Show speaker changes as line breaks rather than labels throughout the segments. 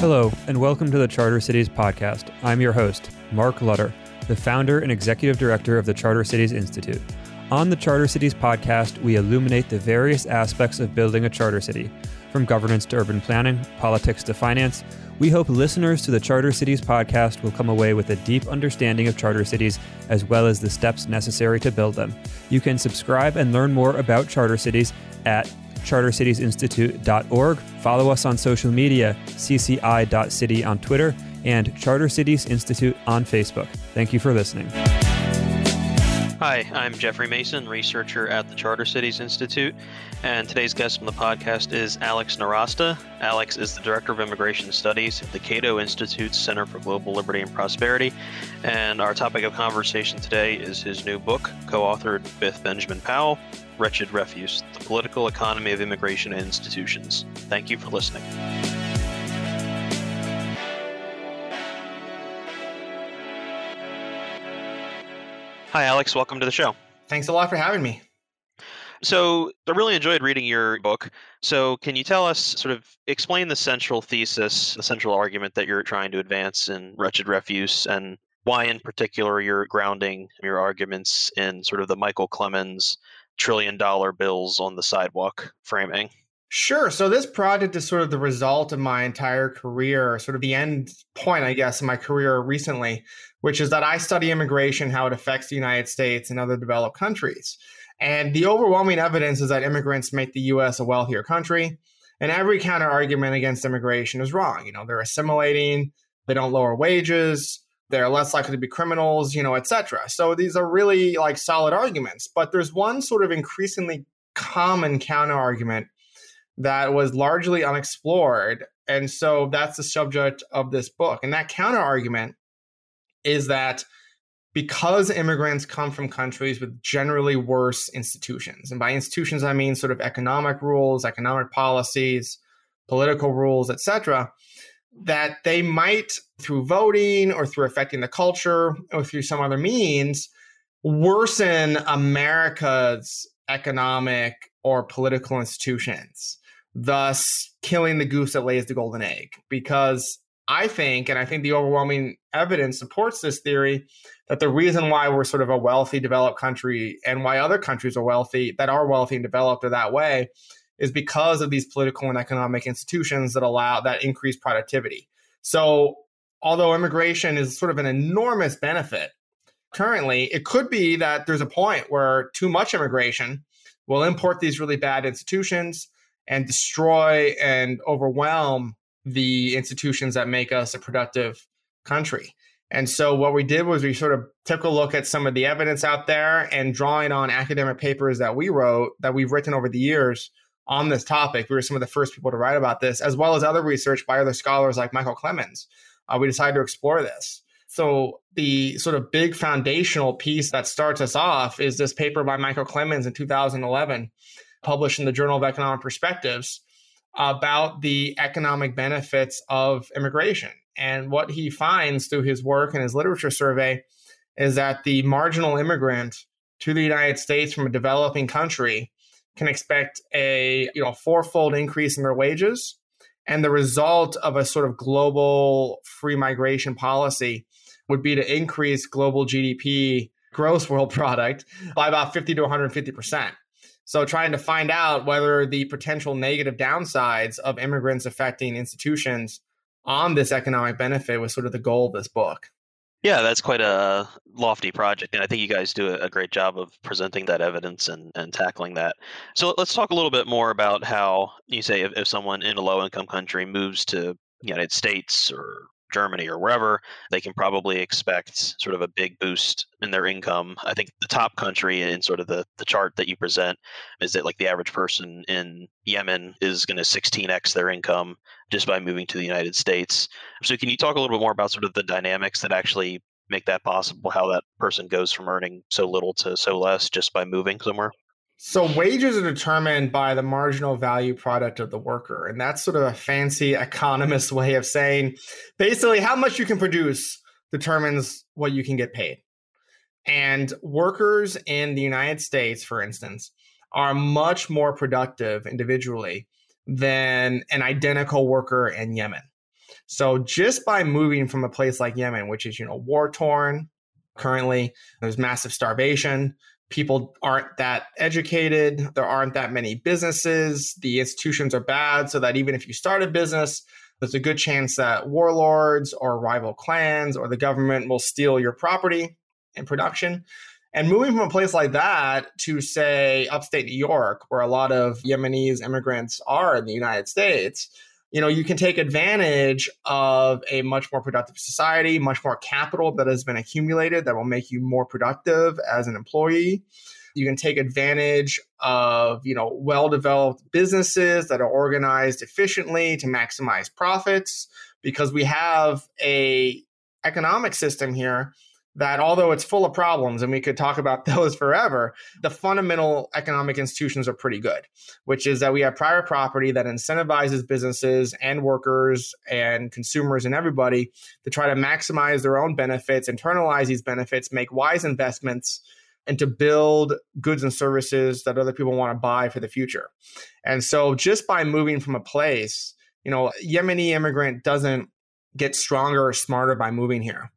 Hello, and welcome to the Charter Cities podcast. I'm your host, Mark Lutter, the founder and executive director of the Charter Cities Institute. On the Charter Cities podcast, we illuminate the various aspects of building a charter city, from governance to urban planning, politics to finance. We hope listeners to the Charter Cities podcast will come away with a deep understanding of charter cities as well as the steps necessary to build them. You can subscribe and learn more about charter cities at chartercitiesinstitute.org. Follow us on social media, cci.city on Twitter, and Charter Cities Institute on Facebook. Thank you for listening.
Hi, I'm Jeffrey Mason, researcher at the Charter Cities Institute, and today's guest on the podcast is Alex Nowrasteh. Alex is the Director of Immigration Studies at the Cato Institute's Center for Global Liberty and Prosperity, and our topic of conversation today is his new book, co authored with Benjamin Powell, Wretched Refuse The Political Economy of Immigration and Institutions. Thank you for listening. Hi, Alex. Welcome to the show.
Thanks a lot for having me.
So, I really enjoyed reading your book. So, can you tell us, sort of, explain the central thesis, the central argument that you're trying to advance in Wretched Refuse, and why, in particular, you're grounding your arguments in sort of the Michael Clemens trillion dollar bills on the sidewalk framing?
Sure. So this project is sort of the result of my entire career, sort of the end point, I guess, in my career recently, which is that I study immigration, how it affects the United States and other developed countries. And the overwhelming evidence is that immigrants make the US a wealthier country. And every counter argument against immigration is wrong. You know, they're assimilating, they don't lower wages, they're less likely to be criminals, you know, etc. So these are really like solid arguments. But there's one sort of increasingly common counter argument that was largely unexplored. And so that's the subject of this book. And that counter argument is that because immigrants come from countries with generally worse institutions, and by institutions I mean sort of economic rules, economic policies, political rules, etc., that they might through voting or through affecting the culture or through some other means worsen America's economic or political institutions thus killing the goose that lays the golden egg. Because I think, and I think the overwhelming evidence supports this theory, that the reason why we're sort of a wealthy, developed country and why other countries are wealthy, that are wealthy and developed are that way, is because of these political and economic institutions that allow that increased productivity. So, although immigration is sort of an enormous benefit, currently, it could be that there's a point where too much immigration will import these really bad institutions and destroy and overwhelm the institutions that make us a productive country. And so what we did was we sort of took a look at some of the evidence out there and drawing on academic papers that we wrote that we've written over the years on this topic. We were some of the first people to write about this, as well as other research by other scholars like Michael Clemens. Uh, we decided to explore this. So the sort of big foundational piece that starts us off is this paper by Michael Clemens in 2011 published in the Journal of Economic Perspectives about the economic benefits of immigration. And what he finds through his work and his literature survey is that the marginal immigrant to the United States from a developing country can expect a you know fourfold increase in their wages and the result of a sort of global free migration policy would be to increase global GDP gross world product by about 50 to 150 percent so, trying to find out whether the potential negative downsides of immigrants affecting institutions on this economic benefit was sort of the goal of this book.
Yeah, that's quite a lofty project. And I think you guys do a great job of presenting that evidence and, and tackling that. So let's talk a little bit more about how you say if, if someone in a low income country moves to the United States or Germany or wherever, they can probably expect sort of a big boost in their income. I think the top country in sort of the, the chart that you present is that like the average person in Yemen is going to 16x their income just by moving to the United States. So can you talk a little bit more about sort of the dynamics that actually make that possible, how that person goes from earning so little to so less just by moving somewhere?
So wages are determined by the marginal value product of the worker. And that's sort of a fancy economist way of saying basically how much you can produce determines what you can get paid. And workers in the United States, for instance, are much more productive individually than an identical worker in Yemen. So just by moving from a place like Yemen, which is, you know, war torn currently, there's massive starvation. People aren't that educated. There aren't that many businesses. The institutions are bad. So that even if you start a business, there's a good chance that warlords or rival clans or the government will steal your property and production. And moving from a place like that to, say, upstate New York, where a lot of Yemenis immigrants are in the United States, you know, you can take advantage of a much more productive society, much more capital that has been accumulated that will make you more productive as an employee. You can take advantage of, you know, well-developed businesses that are organized efficiently to maximize profits because we have a economic system here that although it's full of problems and we could talk about those forever, the fundamental economic institutions are pretty good, which is that we have private property that incentivizes businesses and workers and consumers and everybody to try to maximize their own benefits, internalize these benefits, make wise investments and to build goods and services that other people want to buy for the future. And so just by moving from a place, you know, Yemeni immigrant doesn't get stronger or smarter by moving here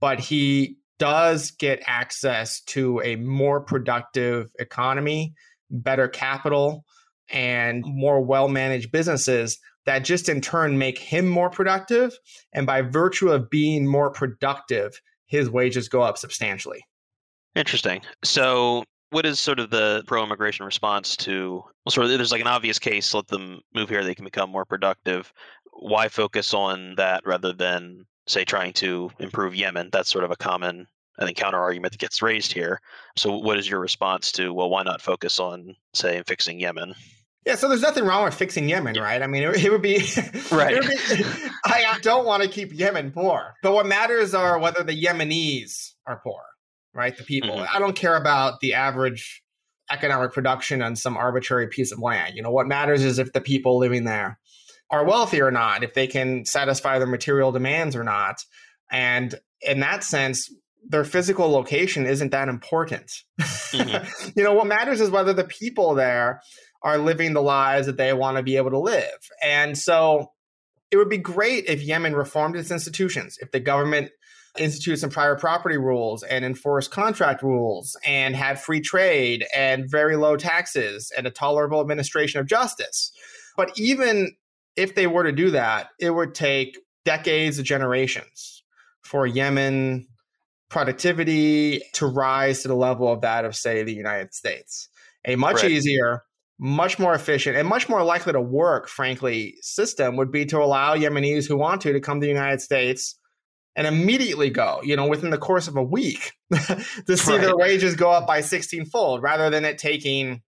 but he does get access to a more productive economy, better capital, and more well managed businesses that just in turn make him more productive. And by virtue of being more productive, his wages go up substantially.
Interesting. So, what is sort of the pro immigration response to well, sort of there's like an obvious case, let them move here, they can become more productive. Why focus on that rather than say trying to improve Yemen. That's sort of a common, I think, counter argument that gets raised here. So, what is your response to, well, why not focus on, say, fixing Yemen?
Yeah, so there's nothing wrong with fixing Yemen, right? I mean, it, it would be
right. Would be,
I don't want to keep Yemen poor, but what matters are whether the Yemenis are poor, right? The people. Mm-hmm. I don't care about the average economic production on some arbitrary piece of land. You know, what matters is if the people living there are wealthy or not, if they can satisfy their material demands or not. And in that sense, their physical location isn't that important. Mm-hmm. you know, what matters is whether the people there are living the lives that they want to be able to live. And so it would be great if Yemen reformed its institutions, if the government instituted some private property rules and enforced contract rules and had free trade and very low taxes and a tolerable administration of justice. But even if they were to do that, it would take decades of generations for Yemen productivity to rise to the level of that of, say, the United States. A much right. easier, much more efficient, and much more likely to work, frankly, system would be to allow Yemenis who want to to come to the United States and immediately go, you know, within the course of a week to see right. their wages go up by 16 fold rather than it taking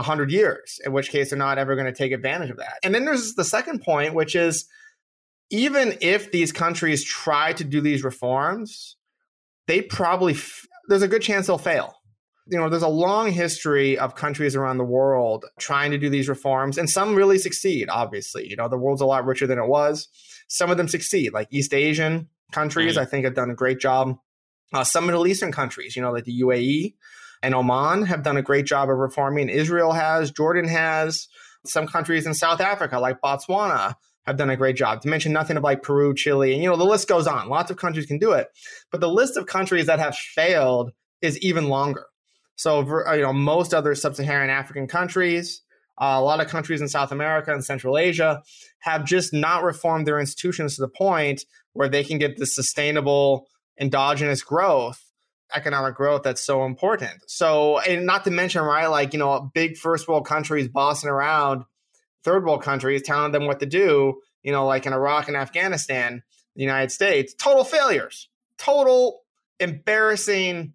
100 years, in which case they're not ever going to take advantage of that. And then there's the second point, which is even if these countries try to do these reforms, they probably, f- there's a good chance they'll fail. You know, there's a long history of countries around the world trying to do these reforms, and some really succeed, obviously. You know, the world's a lot richer than it was. Some of them succeed, like East Asian countries, mm-hmm. I think, have done a great job. Uh, some Middle Eastern countries, you know, like the UAE, and Oman have done a great job of reforming. Israel has, Jordan has, some countries in South Africa, like Botswana, have done a great job. To mention nothing of like Peru, Chile, and you know, the list goes on. Lots of countries can do it. But the list of countries that have failed is even longer. So, uh, you know, most other sub Saharan African countries, uh, a lot of countries in South America and Central Asia have just not reformed their institutions to the point where they can get the sustainable endogenous growth economic growth that's so important. So, and not to mention, right, like, you know, big first world countries bossing around third world countries, telling them what to do, you know, like in Iraq and Afghanistan, the United States, total failures, total embarrassing,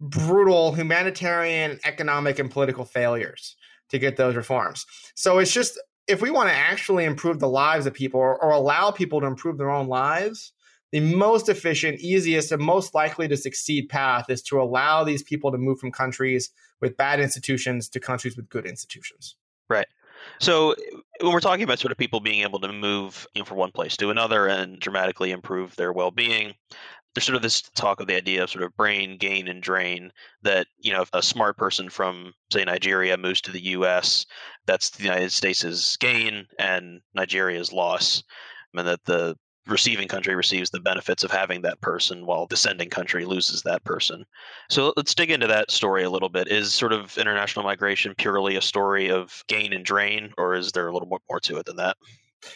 brutal humanitarian, economic, and political failures to get those reforms. So it's just, if we want to actually improve the lives of people or, or allow people to improve their own lives, the most efficient, easiest, and most likely to succeed path is to allow these people to move from countries with bad institutions to countries with good institutions.
Right. So when we're talking about sort of people being able to move you know, from one place to another and dramatically improve their well-being, there's sort of this talk of the idea of sort of brain gain and drain that you know if a smart person from say Nigeria moves to the U.S., that's the United States' gain and Nigeria's loss, and that the receiving country receives the benefits of having that person while the sending country loses that person. So let's dig into that story a little bit. Is sort of international migration purely a story of gain and drain, or is there a little more to it than that?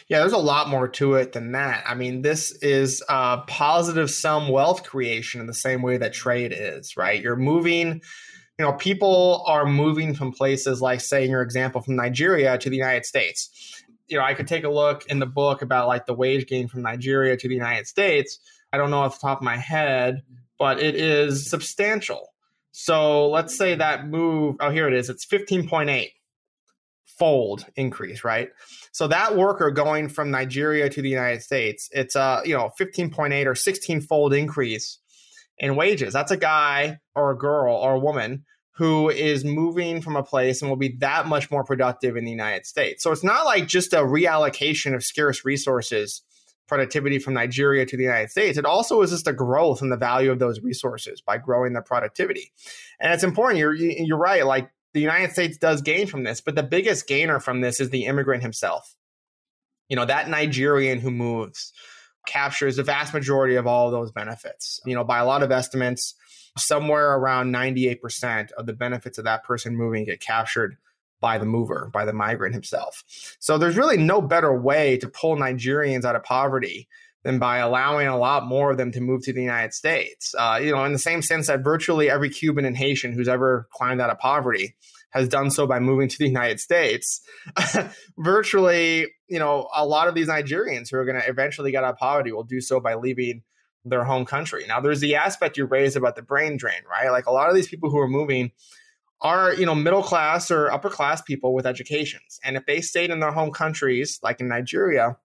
Yeah, there's a lot more to it than that. I mean, this is a positive sum wealth creation in the same way that trade is, right? You're moving, you know, people are moving from places like, say, in your example, from Nigeria to the United States you know, I could take a look in the book about like the wage gain from Nigeria to the United States. I don't know off the top of my head, but it is substantial. So let's say that move, oh, here it is, it's 15.8 fold increase, right? So that worker going from Nigeria to the United States, it's a, you know, 15.8 or 16 fold increase in wages. That's a guy or a girl or a woman who is moving from a place and will be that much more productive in the United States. So it's not like just a reallocation of scarce resources, productivity from Nigeria to the United States. It also is just a growth in the value of those resources by growing the productivity. And it's important. You're you're right. Like the United States does gain from this, but the biggest gainer from this is the immigrant himself. You know, that Nigerian who moves captures the vast majority of all of those benefits. You know, by a lot of estimates, somewhere around 98% of the benefits of that person moving get captured by the mover, by the migrant himself. So there's really no better way to pull Nigerians out of poverty than by allowing a lot more of them to move to the United States. Uh, you know, in the same sense that virtually every Cuban and Haitian who's ever climbed out of poverty has done so by moving to the United States. virtually, you know, a lot of these Nigerians who are going to eventually get out of poverty will do so by leaving their home country. Now, there's the aspect you raised about the brain drain, right? Like a lot of these people who are moving are, you know, middle class or upper class people with educations. And if they stayed in their home countries, like in Nigeria,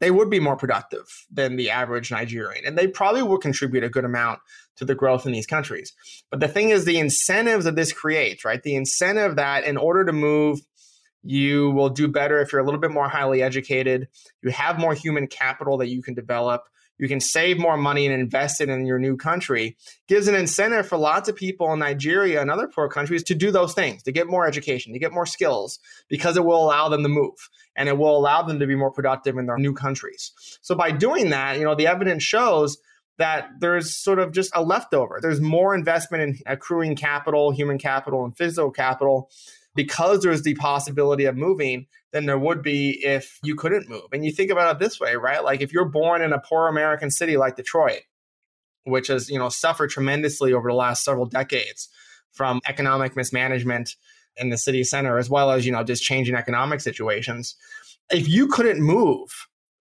they would be more productive than the average Nigerian. And they probably would contribute a good amount to the growth in these countries. But the thing is, the incentives that this creates, right? The incentive that in order to move, you will do better if you're a little bit more highly educated, you have more human capital that you can develop you can save more money and invest it in your new country gives an incentive for lots of people in Nigeria and other poor countries to do those things, to get more education, to get more skills, because it will allow them to move and it will allow them to be more productive in their new countries. So by doing that, you know, the evidence shows that there's sort of just a leftover. There's more investment in accruing capital, human capital, and physical capital because there's the possibility of moving than there would be if you couldn't move. And you think about it this way, right? Like if you're born in a poor American city like Detroit, which has, you know, suffered tremendously over the last several decades from economic mismanagement in the city center as well as, you know, just changing economic situations. If you couldn't move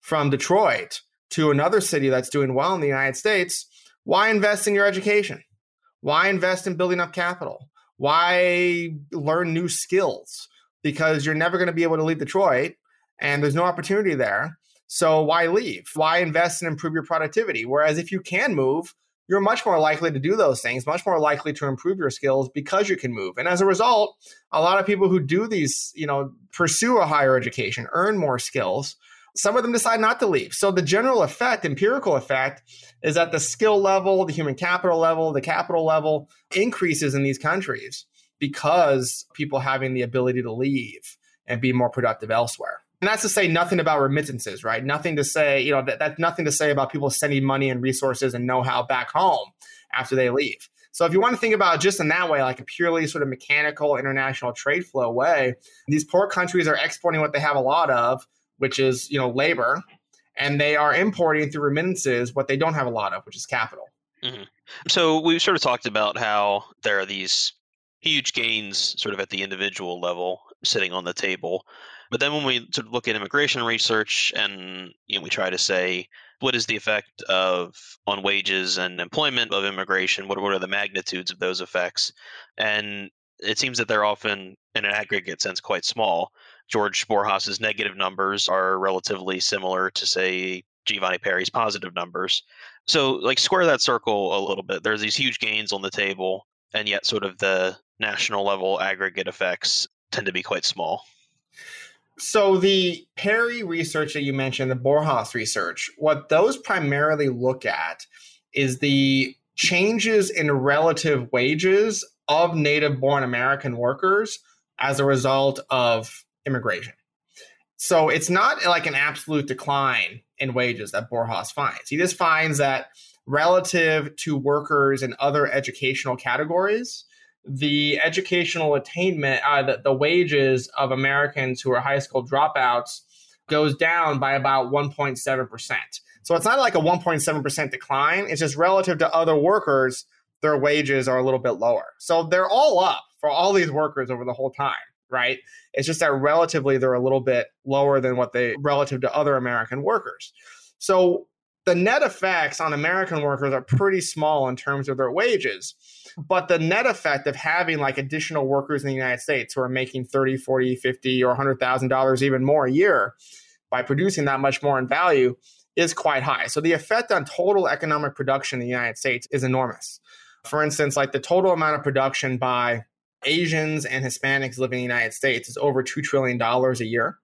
from Detroit to another city that's doing well in the United States, why invest in your education? Why invest in building up capital? why learn new skills? Because you're never going to be able to leave Detroit and there's no opportunity there. So why leave? Why invest and improve your productivity? Whereas if you can move, you're much more likely to do those things, much more likely to improve your skills because you can move. And as a result, a lot of people who do these, you know, pursue a higher education, earn more skills, some of them decide not to leave. So the general effect, empirical effect, is that the skill level, the human capital level, the capital level increases in these countries because people having the ability to leave and be more productive elsewhere. And that's to say nothing about remittances, right? Nothing to say, you know, that, that's nothing to say about people sending money and resources and know-how back home after they leave. So if you want to think about just in that way, like a purely sort of mechanical international trade flow way, these poor countries are exporting what they have a lot of, which is you know labor, and they are importing through remittances what they don't have a lot of, which is capital.
Mm-hmm. So we've sort of talked about how there are these huge gains sort of at the individual level sitting on the table. But then when we sort of look at immigration research and you know, we try to say what is the effect of on wages and employment of immigration, what, what are the magnitudes of those effects? And it seems that they're often in an aggregate sense quite small. George Borjas's negative numbers are relatively similar to, say, Giovanni Peri's positive numbers. So, like, square that circle a little bit. There's these huge gains on the table, and yet, sort of the national level aggregate effects tend to be quite small.
So, the Peri research that you mentioned, the Borjas research, what those primarily look at is the changes in relative wages of native born American workers as a result of immigration. So it's not like an absolute decline in wages that Borjas finds. He just finds that relative to workers in other educational categories, the educational attainment, uh, the, the wages of Americans who are high school dropouts goes down by about 1.7%. So it's not like a 1.7% decline. It's just relative to other workers, their wages are a little bit lower. So they're all up for all these workers over the whole time, right? It's just that relatively they're a little bit lower than what they relative to other American workers. So the net effects on American workers are pretty small in terms of their wages. But the net effect of having like additional workers in the United States who are making 30, 40, 50 or $100,000 even more a year by producing that much more in value is quite high. So the effect on total economic production in the United States is enormous. For instance, like the total amount of production by Asians and Hispanics living in the United States is over $2 trillion a year,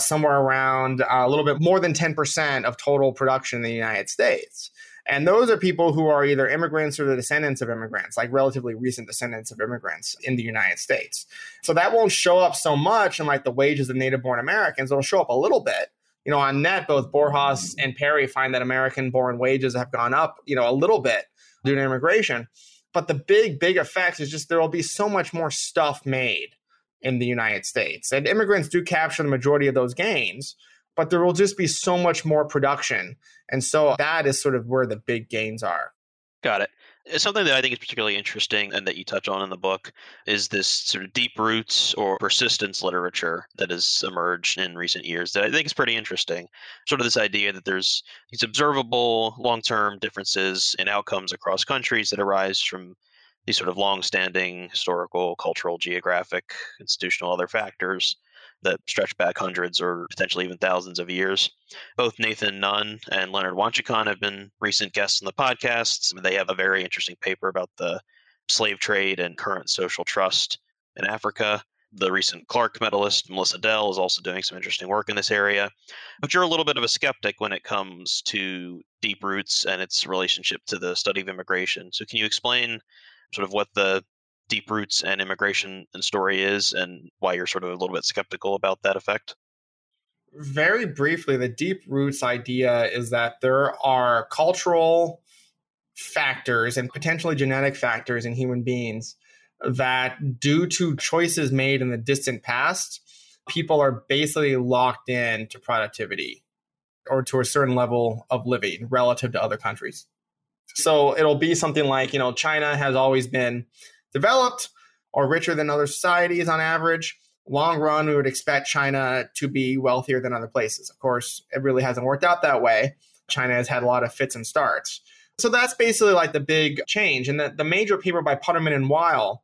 somewhere around uh, a little bit more than 10% of total production in the United States. And those are people who are either immigrants or the descendants of immigrants, like relatively recent descendants of immigrants in the United States. So that won't show up so much in like the wages of native born Americans. It'll show up a little bit. You know, on net, both Borjas and Peri find that American born wages have gone up, you know, a little bit due to immigration. But the big, big effect is just there will be so much more stuff made in the United States. And immigrants do capture the majority of those gains but there will just be so much more production. And so that is sort of where the big gains are.
Got it. Something that I think is particularly interesting and that you touch on in the book is this sort of deep roots or persistence literature that has emerged in recent years that I think is pretty interesting. Sort of this idea that there's these observable long term differences in outcomes across countries that arise from these sort of long standing historical, cultural, geographic, institutional, other factors that stretch back hundreds or potentially even thousands of years. Both Nathan Nunn and Leonard Wantchekon have been recent guests on the podcast. They have a very interesting paper about the slave trade and current social trust in Africa. The recent Clark medalist, Melissa Dell, is also doing some interesting work in this area. But you're a little bit of a skeptic when it comes to deep roots and its relationship to the study of immigration. So, can you explain sort of what the deep roots and immigration and story is and why you're sort of a little bit skeptical about that effect?
Very briefly, the deep roots idea is that there are cultural factors and potentially genetic factors in human beings that, due to choices made in the distant past, people are basically locked in to productivity or to a certain level of living relative to other countries. So it'll be something like, you know, China has always been developed or richer than other societies on average. Long run, we would expect China to be wealthier than other places. Of course, it really hasn't worked out that way. China has had a lot of fits and starts. So that's basically like the big change. And the, the major paper by Putterman and Weil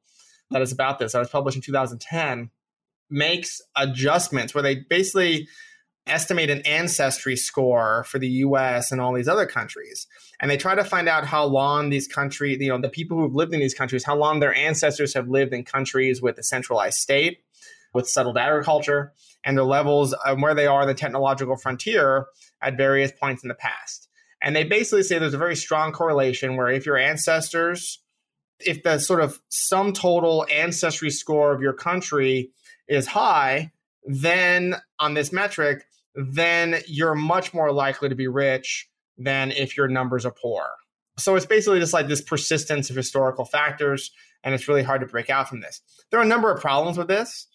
that is about this, that was published in 2010, makes adjustments where they basically estimate an ancestry score for the US and all these other countries. And they try to find out how long these countries, you know, the people who've lived in these countries, how long their ancestors have lived in countries with a centralized state, with settled agriculture, and their levels of where they are in the technological frontier at various points in the past. And they basically say there's a very strong correlation where if your ancestors, if the sort of sum total ancestry score of your country is high, then on this metric, then you're much more likely to be rich than if your numbers are poor. So it's basically just like this persistence of historical factors, and it's really hard to break out from this. There are a number of problems with this.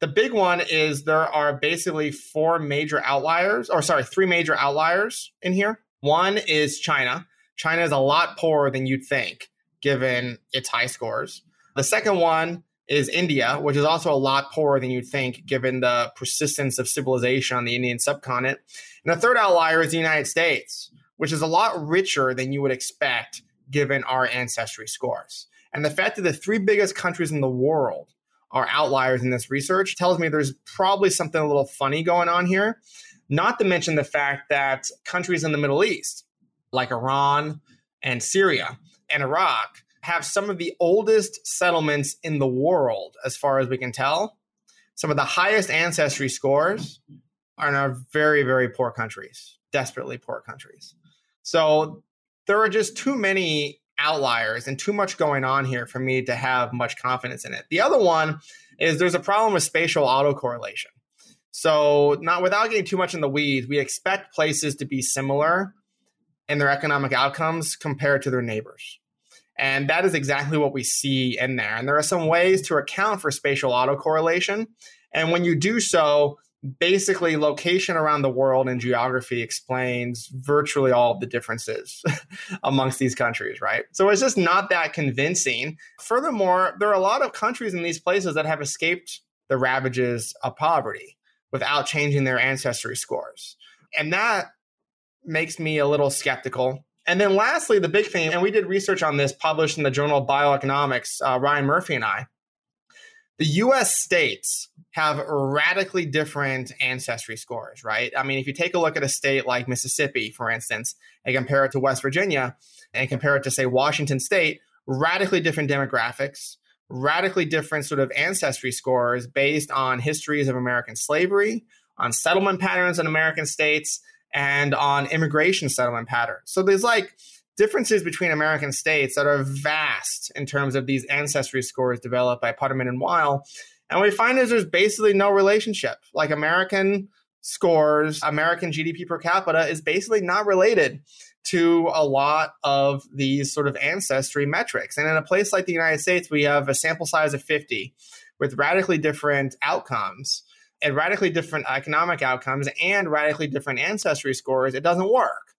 The big one is there are basically four major outliers, or sorry, three major outliers in here. One is China. China is a lot poorer than you'd think, given its high scores. The second one is India, which is also a lot poorer than you'd think given the persistence of civilization on the Indian subcontinent. And the third outlier is the United States, which is a lot richer than you would expect given our ancestry scores. And the fact that the three biggest countries in the world are outliers in this research tells me there's probably something a little funny going on here. Not to mention the fact that countries in the Middle East, like Iran and Syria and Iraq, have some of the oldest settlements in the world, as far as we can tell. Some of the highest ancestry scores are in our very, very poor countries, desperately poor countries. So there are just too many outliers and too much going on here for me to have much confidence in it. The other one is there's a problem with spatial autocorrelation. So, not without getting too much in the weeds, we expect places to be similar in their economic outcomes compared to their neighbors. And that is exactly what we see in there. And there are some ways to account for spatial autocorrelation. And when you do so, basically location around the world and geography explains virtually all of the differences amongst these countries, right? So it's just not that convincing. Furthermore, there are a lot of countries in these places that have escaped the ravages of poverty without changing their ancestry scores. And that makes me a little skeptical. And then lastly, the big thing, and we did research on this published in the journal of bioeconomics, uh, Ryan Murphy and I. The US states have radically different ancestry scores, right? I mean, if you take a look at a state like Mississippi, for instance, and compare it to West Virginia and compare it to, say, Washington State, radically different demographics, radically different sort of ancestry scores based on histories of American slavery, on settlement patterns in American states, and on immigration settlement patterns. So there's like differences between American states that are vast in terms of these ancestry scores developed by Putterman and Weil. And what we find is there's basically no relationship. Like American scores, American GDP per capita is basically not related to a lot of these sort of ancestry metrics. And in a place like the United States, we have a sample size of 50 with radically different outcomes and radically different economic outcomes and radically different ancestry scores, it doesn't work.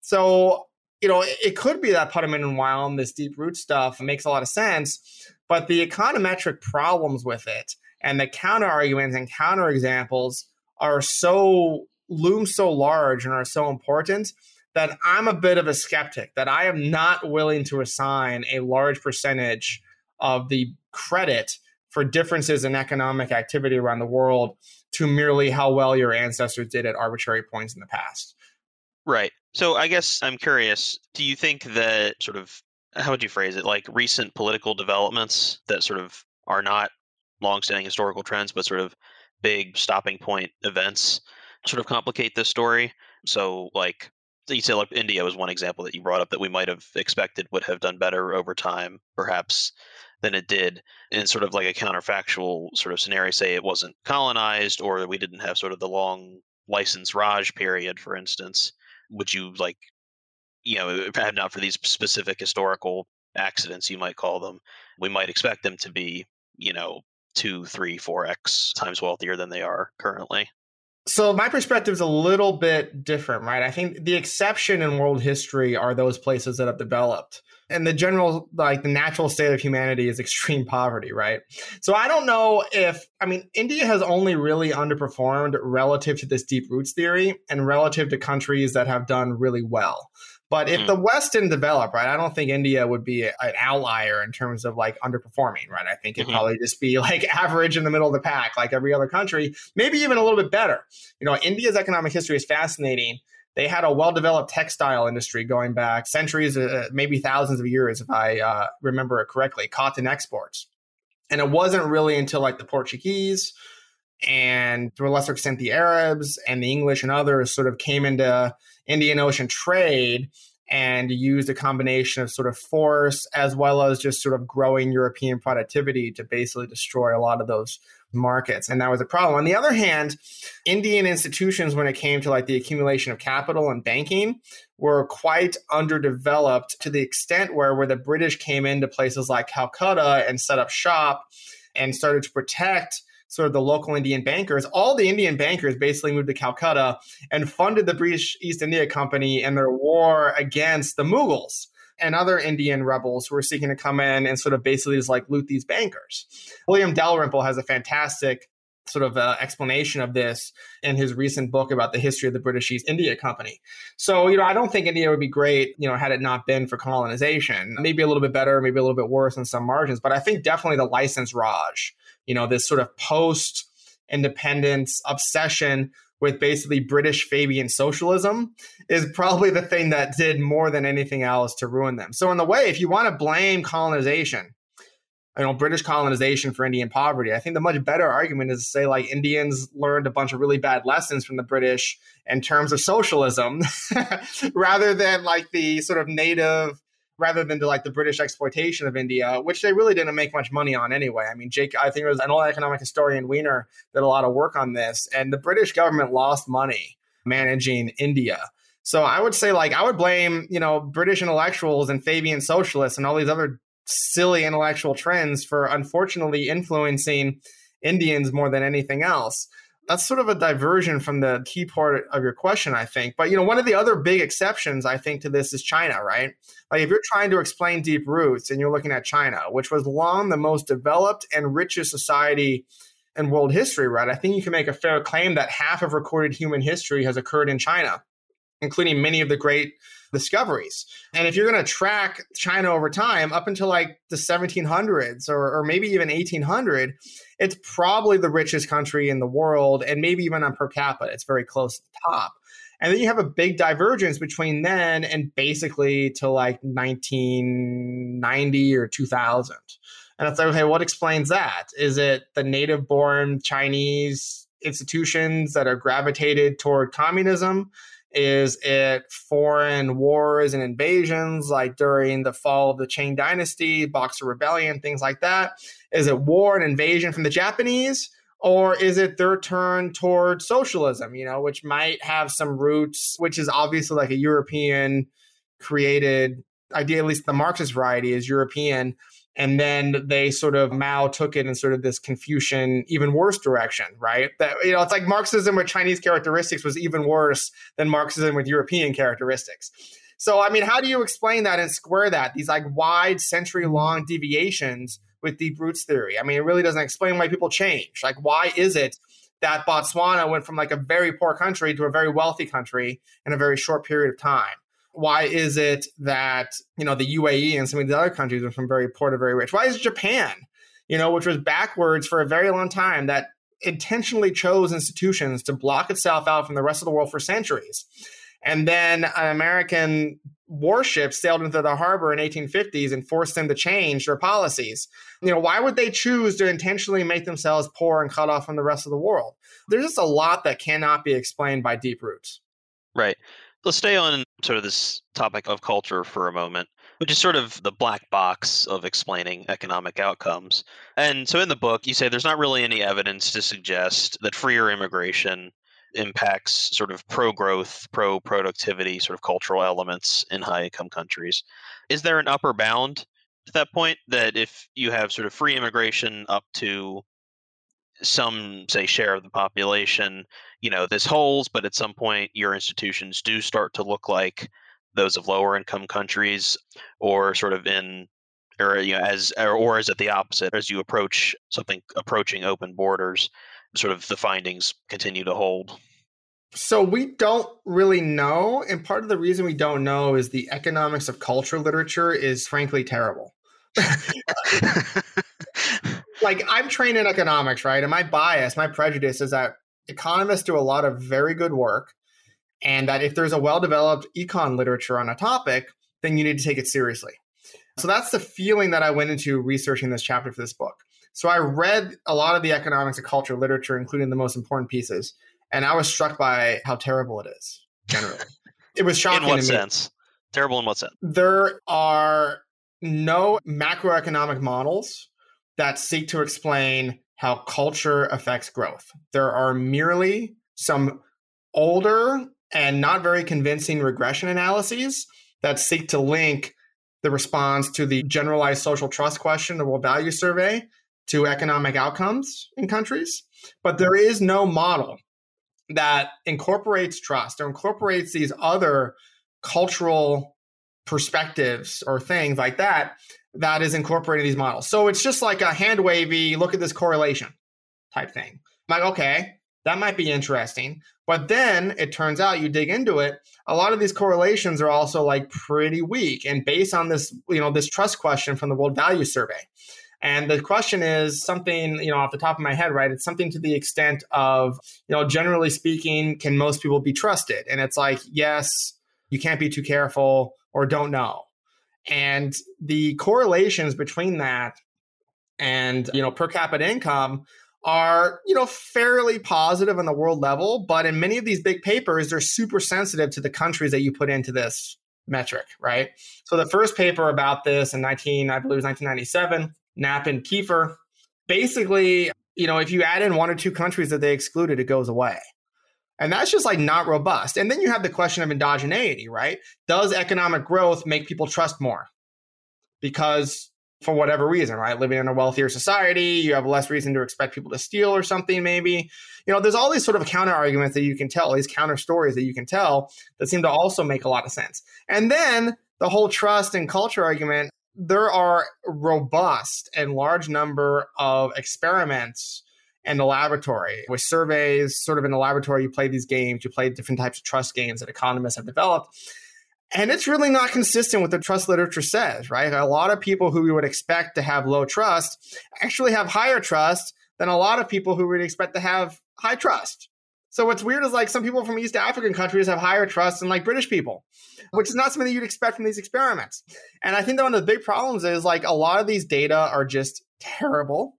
So, you know, it, could be that Putterman and and this deep root stuff makes a lot of sense, but the econometric problems with it and the counter arguments and counter examples are so loom so large and are so important that I'm a bit of a skeptic that I am not willing to assign a large percentage of the credit for differences in economic activity around the world to merely how well your ancestors did at arbitrary points in the past.
Right. So I guess I'm curious, do you think that sort of how would you phrase it? Like recent political developments that sort of are not long-standing historical trends, but sort of big stopping point events sort of complicate this story. So like you say like India was one example that you brought up that we might have expected would have done better over time, perhaps than it did in sort of like a counterfactual sort of scenario say it wasn't colonized or we didn't have sort of the long license raj period for instance would you like you know had not for these specific historical accidents you might call them we might expect them to be you know two three four x times wealthier than they are currently
so my perspective is a little bit different right? I think the exception in world history are those places that have developed. And the general like the natural state of humanity is extreme poverty right? So i don't know if i mean india has only really underperformed relative to this deep roots theory and relative to countries that have done really well but if mm. the West didn't develop, right, I don't think India would be an outlier in terms of like underperforming, right? I think it'd mm-hmm. probably just be like average in the middle of the pack, like every other country, maybe even a little bit better. You know, India's economic history is fascinating they had a well-developed textile industry going back centuries, uh, maybe thousands of years, if I uh, remember it correctly. Cotton exports, and it wasn't really until like the Portuguese and to a lesser extent the Arabs and the English and others sort of came into Indian Ocean trade and used a combination of sort of force as well as just sort of growing European productivity to basically destroy a lot of those markets. And that was a problem. On the other hand, Indian institutions, when it came to like the accumulation of capital and banking, were quite underdeveloped to the extent where, where the British came into places like Calcutta and set up shop and started to protect sort of the local Indian bankers, all the Indian bankers basically moved to Calcutta and funded the British East India Company and their war against the Mughals and other Indian rebels who were seeking to come in and sort of basically just like loot these bankers. William Dalrymple has a fantastic sort of uh, explanation of this in his recent book about the history of the British East India Company. So, you know, I don't think India would be great, you know, had it not been for colonization. Maybe a little bit better, maybe a little bit worse in some margins, but I think definitely the license Raj, you know, this sort of post independence obsession with basically British Fabian socialism is probably the thing that did more than anything else to ruin them. So, in the way, if you want to blame colonization, you know, British colonization for Indian poverty, I think the much better argument is to say like Indians learned a bunch of really bad lessons from the British in terms of socialism, rather than like the sort of native rather than to like the British exploitation of India, which they really didn't make much money on anyway. I mean, Jake, I think it was an old economic historian, Weiner, did a lot of work on this, and the British government lost money managing India. So I would say, like, I would blame, you know, British intellectuals and Fabian socialists and all these other silly intellectual trends for unfortunately influencing Indians more than anything else that's sort of a diversion from the key part of your question, I think. But you know, one of the other big exceptions I think to this is China, right? Like if you're trying to explain deep roots and you're looking at China, which was long the most developed and richest society in world history, right? I think you can make a fair claim that half of recorded human history has occurred in China, including many of the great discoveries. And if you're going to track China over time up until like the 1700s or, or maybe even 1800, it's probably the richest country in the world. And maybe even on per capita, it's very close to the top. And then you have a big divergence between then and basically to like 1990 or 2000. And it's like, okay, what explains that? Is it the native born Chinese institutions that are gravitated toward communism? Is it foreign wars and invasions like during the fall of the Qing Dynasty, Boxer Rebellion, things like that? Is it war and invasion from the Japanese? Or is it their turn toward socialism, you know, which might have some roots, which is obviously like a European created idea, at least the Marxist variety is European, and then they sort of Mao took it in sort of this Confucian, even worse direction, right? That you know, it's like Marxism with Chinese characteristics was even worse than Marxism with European characteristics. So, I mean, how do you explain that and square that? These like wide, century long deviations with deep roots theory. I mean, it really doesn't explain why people change. Like, why is it that Botswana went from like a very poor country to a very wealthy country in a very short period of time? Why is it that you know the UAE and some of the other countries are from very poor to very rich? Why is Japan, you know, which was backwards for a very long time, that intentionally chose institutions to block itself out from the rest of the world for centuries? And then an American warship sailed into the harbor in 1850s and forced them to change their policies. You know, why would they choose to intentionally make themselves poor and cut off from the rest of the world? There's just a lot that cannot be explained by deep roots.
Right. Let's stay on sort of this topic of culture for a moment, which is sort of the black box of explaining economic outcomes. And so in the book, you say there's not really any evidence to suggest that freer immigration impacts sort of pro growth, pro productivity, sort of cultural elements in high income countries. Is there an upper bound to that point that if you have sort of free immigration up to some say share of the population you know this holds but at some point your institutions do start to look like those of lower income countries or sort of in or you know as or, or is it the opposite? As you approach something approaching open borders sort of the findings continue to hold.
So we don't really know and part of the reason we don't know is the economics of culture literature is frankly terrible like I'm trained in economics, right? And my bias, my prejudice is that economists do a lot of very good work. And that if there's a well developed econ literature on a topic, then you need to take it seriously. So that's the feeling that I went into researching this chapter for this book. So I read a lot of the economics of culture literature, including the most important pieces, and I was struck by how terrible it is generally. it was shocking.
In what sense? Terrible in what sense?
There are no macroeconomic models that seek to explain how culture affects growth. There are merely some older and not very convincing regression analyses that seek to link the response to the generalized social trust question, the World Value Survey, to economic outcomes in countries. But there is no model that incorporates trust or incorporates these other cultural perspectives or things like that that is incorporating these models. So it's just like a hand wavy, look at this correlation type thing. I'm like, okay, that might be interesting. But then it turns out you dig into it, a lot of these correlations are also like pretty weak and based on this, you know, this trust question from the World Value Survey. And the question is something, you know, off the top of my head, right? It's something to the extent of, you know, generally speaking, can most people be trusted? And it's like, yes, you can't be too careful or don't know. And the correlations between that and, you know, per capita income are, you know, fairly positive on the world level, but in many of these big papers, they're super sensitive to the countries that you put into this metric, right? So the first paper about this in 19, I believe it was 1997, Knack and Keefer, basically, you know, if you add in one or two countries that they excluded, it goes away. And that's just like not robust. And then you have the question of endogeneity, right? Does economic growth make people trust more? Because for whatever reason, right? Living in a wealthier society, you have less reason to expect people to steal or something, maybe. You know, there's all these sort of counter arguments that you can tell, these counter stories that you can tell that seem to also make a lot of sense. And then the whole trust and culture argument, there are robust and large number of experiments in the laboratory with surveys, sort of in the laboratory, you play these games, you play different types of trust games that economists have developed and it's really not consistent with the trust literature says, right? A lot of people who we would expect to have low trust actually have higher trust than a lot of people who we'd expect to have high trust. So what's weird is like some people from East African countries have higher trust than like British people, which is not something that you'd expect from these experiments. And I think that one of the big problems is like a lot of these data are just terrible.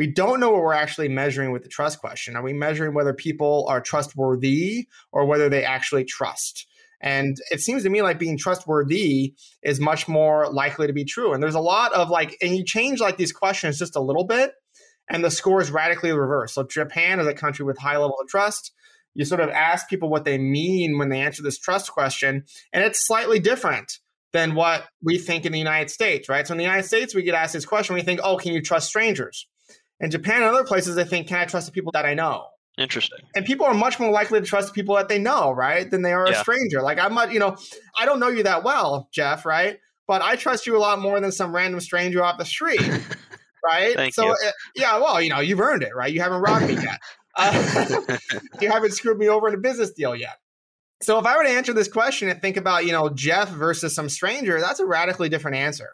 We don't know what we're actually measuring with the trust question. Are we measuring whether people are trustworthy or whether they actually trust? And it seems to me like being trustworthy is much more likely to be true. And there's a lot of like, and you change like these questions just a little bit, and the score is radically reversed. So Japan is a country with high level of trust. You sort of ask people what they mean when they answer this trust question, and it's slightly different than what we think in the United States, right? So in the United States, we get asked this question, we think, oh, can you trust strangers? In Japan and other places, they think, can I trust the people that I know?
Interesting.
And people are much more likely to trust people that they know, right, than they are yeah. a stranger. Like I'm not, you know, I don't know you that well, Jeff, right? But I trust you a lot more than some random stranger off the street, right?
Thank
so,
you.
Uh, yeah, well, you know, you've earned it, right? You haven't robbed me yet. Uh, you haven't screwed me over in a business deal yet. So if I were to answer this question and think about, you know, Jeff versus some stranger, that's a radically different answer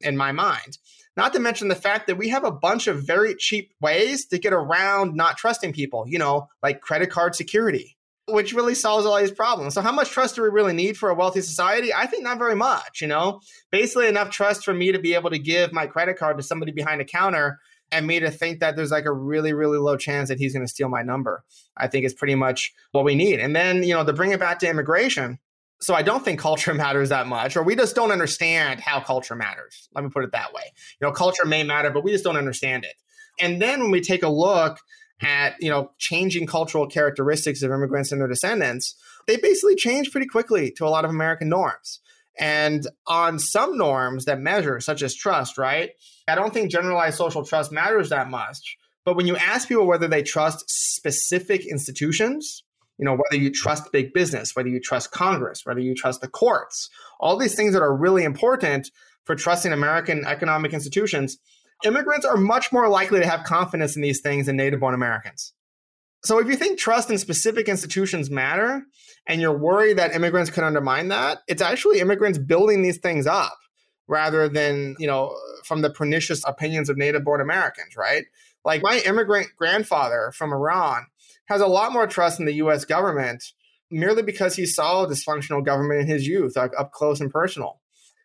in my mind. Not to mention the fact that we have a bunch of very cheap ways to get around not trusting people, you know, like credit card security, which really solves all these problems. So, how much trust do we really need for a wealthy society? I think not very much, you know, basically enough trust for me to be able to give my credit card to somebody behind a counter and me to think that there's like a really, really low chance that he's going to steal my number. I think is pretty much what we need. And then, you know, to bring it back to immigration, so I don't think culture matters that much, or we just don't understand how culture matters. Let me put it that way. You know, culture may matter, but we just don't understand it. And then when we take a look at, you know, changing cultural characteristics of immigrants and their descendants, they basically change pretty quickly to a lot of American norms. And on some norms that measure, such as trust, right? I don't think generalized social trust matters that much. But when you ask people whether they trust specific institutions, you know whether you trust big business whether you trust congress whether you trust the courts all these things that are really important for trusting american economic institutions immigrants are much more likely to have confidence in these things than native born americans. So if you think trust in specific institutions matter and you're worried that immigrants could undermine that it's actually immigrants building these things up rather than you know from the pernicious opinions of native born americans right? Like my immigrant grandfather from iran has a lot more trust in the US government merely because he saw a dysfunctional government in his youth, like up close and personal.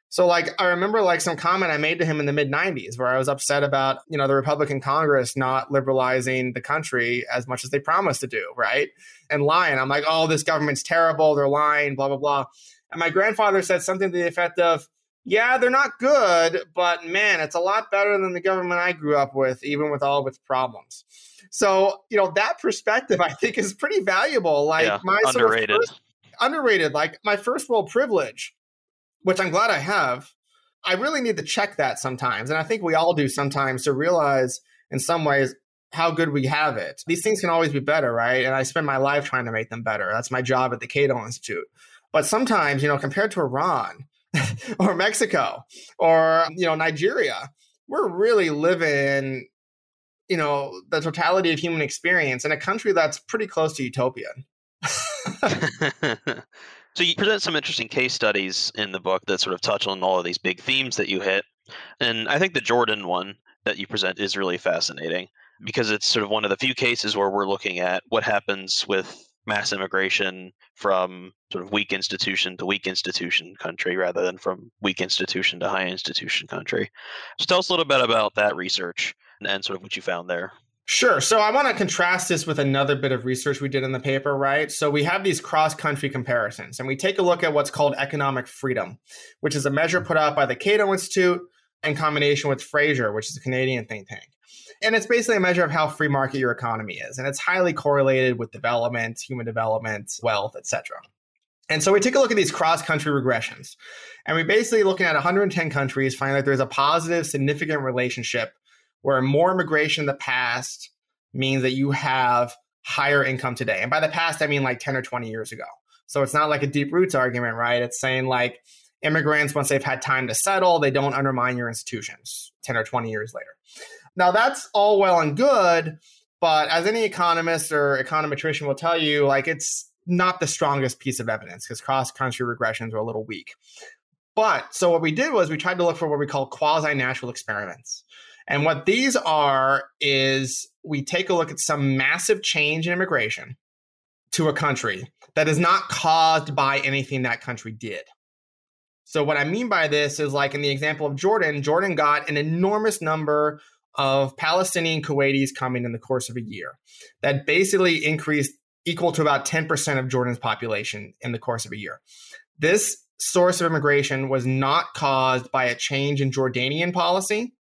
So like I remember like some comment I made to him in the mid 90s where I was upset about, you know, the Republican Congress not liberalizing the country as much as they promised to do, right? And lying. I'm like, "Oh, this government's terrible, they're lying, blah blah blah." And my grandfather said something to the effect of, "Yeah, they're not good, but man, it's a lot better than the government I grew up with, even with all of its problems." So, you know, that perspective I think is pretty valuable. Like
yeah,
my
underrated.
Sort of first, underrated, like my first world privilege, which I'm glad I have. I really need to check that sometimes. And I think we all do sometimes to realize in some ways how good we have it. These things can always be better, right? And I spend my life trying to make them better. That's my job at the Cato Institute. But sometimes, you know, compared to Iran or Mexico or, you know, Nigeria, we're really living you know the totality of human experience in a country that's pretty close to utopia.
so you present some interesting case studies in the book that sort of touch on all of these big themes that you hit, and I think the Jordan one that you present is really fascinating because it's sort of one of the few cases where we're looking at what happens with mass immigration from sort of weak institution to weak institution country rather than from weak institution to high institution country. So tell us a little bit about that research and sort of what you found there.
Sure. So I want to contrast this with another bit of research we did in the paper, right? So we have these cross country comparisons, and we take a look at what's called economic freedom, which is a measure put out by the Cato Institute in combination with Fraser, which is a Canadian think tank. And it's basically a measure of how free market your economy is. And it's highly correlated with development, human development, wealth, etc. And so we take a look at these cross country regressions. And we basically looking at 110 countries, find that there's a positive, significant relationship where more immigration in the past means that you have higher income today. And by the past, I mean like 10 or 20 years ago. So it's not like a deep roots argument, right? It's saying like immigrants, once they've had time to settle, they don't undermine your institutions 10 or 20 years later. Now, that's all well and good. But as any economist or econometrician will tell you, like it's not the strongest piece of evidence because cross country regressions are a little weak. But so what we did was we tried to look for what we call quasi natural experiments. And what these are is we take a look at some massive change in immigration to a country that is not caused by anything that country did. So, what I mean by this is like in the example of Jordan, Jordan got an enormous number of Palestinian Kuwaitis coming in the course of a year. That basically increased equal to about 10% of Jordan's population in the course of a year. This source of immigration was not caused by a change in Jordanian policy,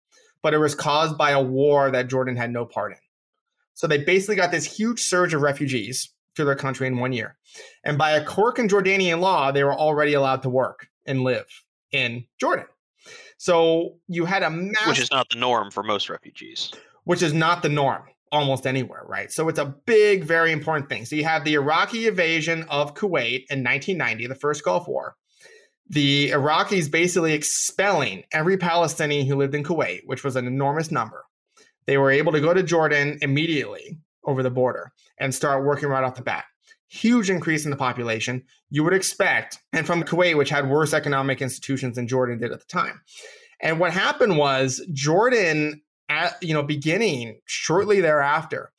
but it was caused by a war that Jordan had no part in. So they basically got this huge surge of refugees to their country in one year. And by a quirk in Jordanian law, they were already allowed to work and live in Jordan. So you had a mass-
which is not the norm for most refugees.
Which is not the norm almost anywhere, right? So it's a big, very important thing. So you have the Iraqi invasion of Kuwait in 1990, the first Gulf War. The Iraqis basically expelling every Palestinian who lived in Kuwait, which was an enormous number. They were able to go to Jordan immediately over the border and start working right off the bat. Huge increase in the population. You would expect, and from Kuwait, which had worse economic institutions than Jordan did at the time. And what happened was Jordan at you know beginning shortly thereafter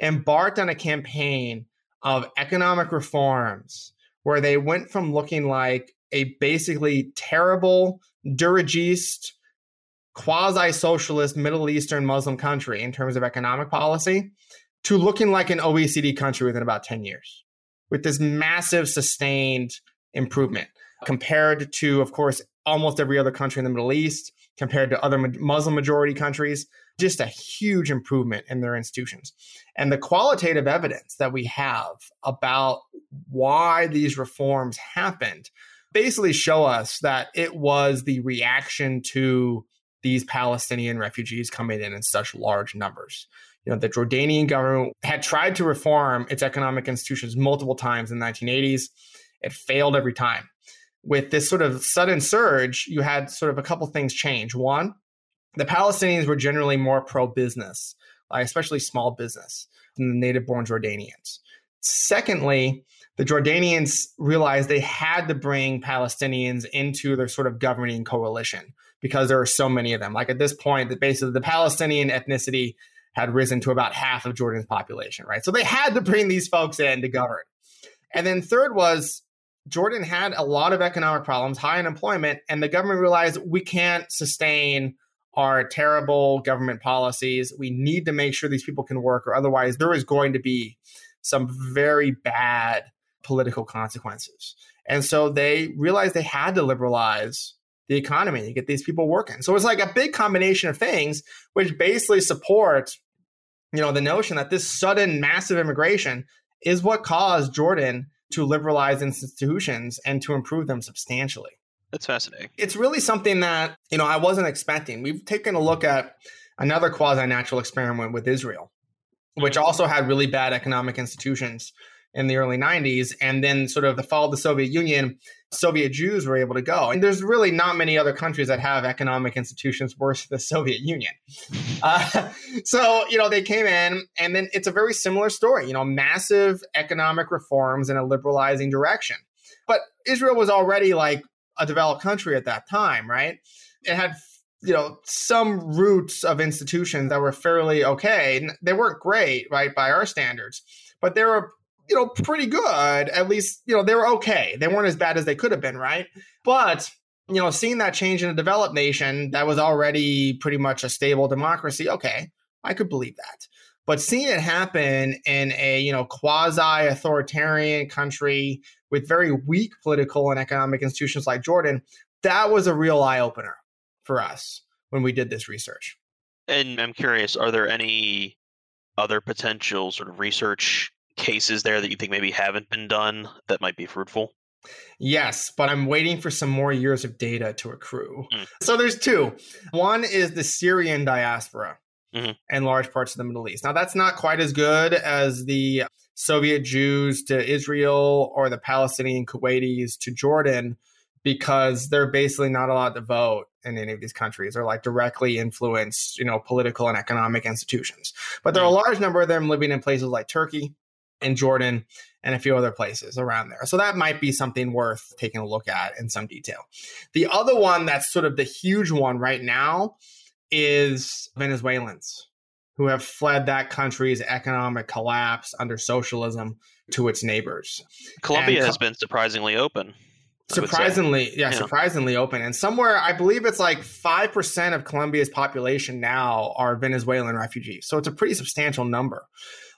embarked on a campaign of economic reforms where they went from looking like a basically terrible dirigist quasi-socialist middle eastern muslim country in terms of economic policy to looking like an oecd country within about 10 years with this massive sustained improvement compared to of course almost every other country in the middle east compared to other Muslim majority countries. Just a huge improvement in their institutions. And the qualitative evidence that we have about why these reforms happened basically show us that it was the reaction to these Palestinian refugees coming in in such large numbers. You know, the Jordanian government had tried to reform its economic institutions multiple times in the 1980s. It failed every time with this sort of sudden surge, you had sort of a couple things change. One, the Palestinians were generally more pro business, especially small business, than the native born Jordanians. Secondly, the Jordanians realized they had to bring Palestinians into their sort of governing coalition because there are so many of them. Like at this point, the basically the Palestinian ethnicity had risen to about half of Jordan's population, right? So they had to bring these folks in to govern. And then third was Jordan had a lot of economic problems, high unemployment, and the government realized we can't sustain our terrible government policies. We need to make sure these people can work, or otherwise, there is going to be some very bad political consequences. And so they realized they had to liberalize the economy to get these people working. So it's like a big combination of things, which basically support, you know, the notion that this sudden massive immigration is what caused Jordan to liberalize institutions and to improve them substantially.
That's fascinating.
It's really something that, you know, I wasn't expecting. We've taken a look at another quasi-natural experiment with Israel, which mm-hmm. also had really bad economic institutions in the early 90s and then sort of the fall of the Soviet Union Soviet Jews were able to go. And there's really not many other countries that have economic institutions worse than the Soviet Union. Uh, so, you know, they came in, and then it's a very similar story, you know, massive economic reforms in a liberalizing direction. But Israel was already like a developed country at that time, right? It had you know some roots of institutions that were fairly okay they weren't great right by our standards but they were you know, pretty good. At least, you know, they were okay. They weren't as bad as they could have been, right? But, you know, seeing that change in a developed nation that was already pretty much a stable democracy, okay, I could believe that. But seeing it happen in a you know quasi authoritarian country with very weak political and economic institutions like Jordan, that was a real eye opener for us when we did this research.
And I'm curious, are there any other potential sort of research cases there that you think maybe haven't been done that might be fruitful?
Yes, but I'm waiting for some more years of data to accrue. Mm. So there's two. One is the Syrian diaspora mm-hmm. and large parts of the Middle East. Now, that's not quite as good as the Soviet Jews to Israel or the Palestinian Kuwaitis to Jordan because they're basically not allowed to vote in any of these countries or like directly influence, you know, political and economic institutions. But there are a mm. large number of them living in places like Turkey and Jordan and a few other places around there. So that might be something worth taking a look at in some detail. The other one that's sort of the huge one right now is Venezuelans who have fled that country's economic collapse under socialism to its neighbors.
Colombia has been surprisingly open.
Surprisingly, yeah, yeah, surprisingly open. And somewhere, I believe it's like 5% of Colombia's population now are Venezuelan refugees. So it's a pretty substantial number.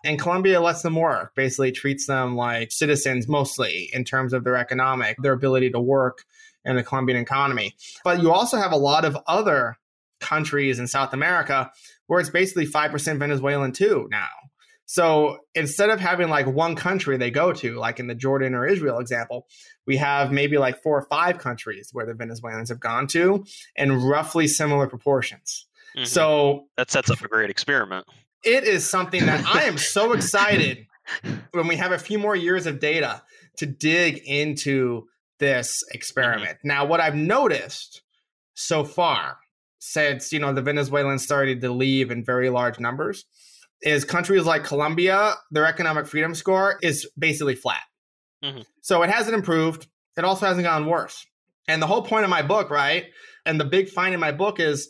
And Colombia lets them work, basically treats them like citizens mostly in terms of their economic, their ability to work in the Colombian economy. But you also have a lot of other countries in South America where it's basically 5% Venezuelan too now. So instead of having like one country they go to, like in the Jordan or Israel example, we have maybe like four or five countries where the Venezuelans have gone to in roughly similar proportions. Mm-hmm. So
that sets up a great experiment
it is something that I am so excited when we have a few more years of data to dig into this experiment. Mm-hmm. Now, what I've noticed so far since, you know, the Venezuelans started to leave in very large numbers is countries like Colombia, their economic freedom score is basically flat. Mm-hmm. So it hasn't improved. It also hasn't gotten worse. And the whole point of my book, right? And the big find in my book is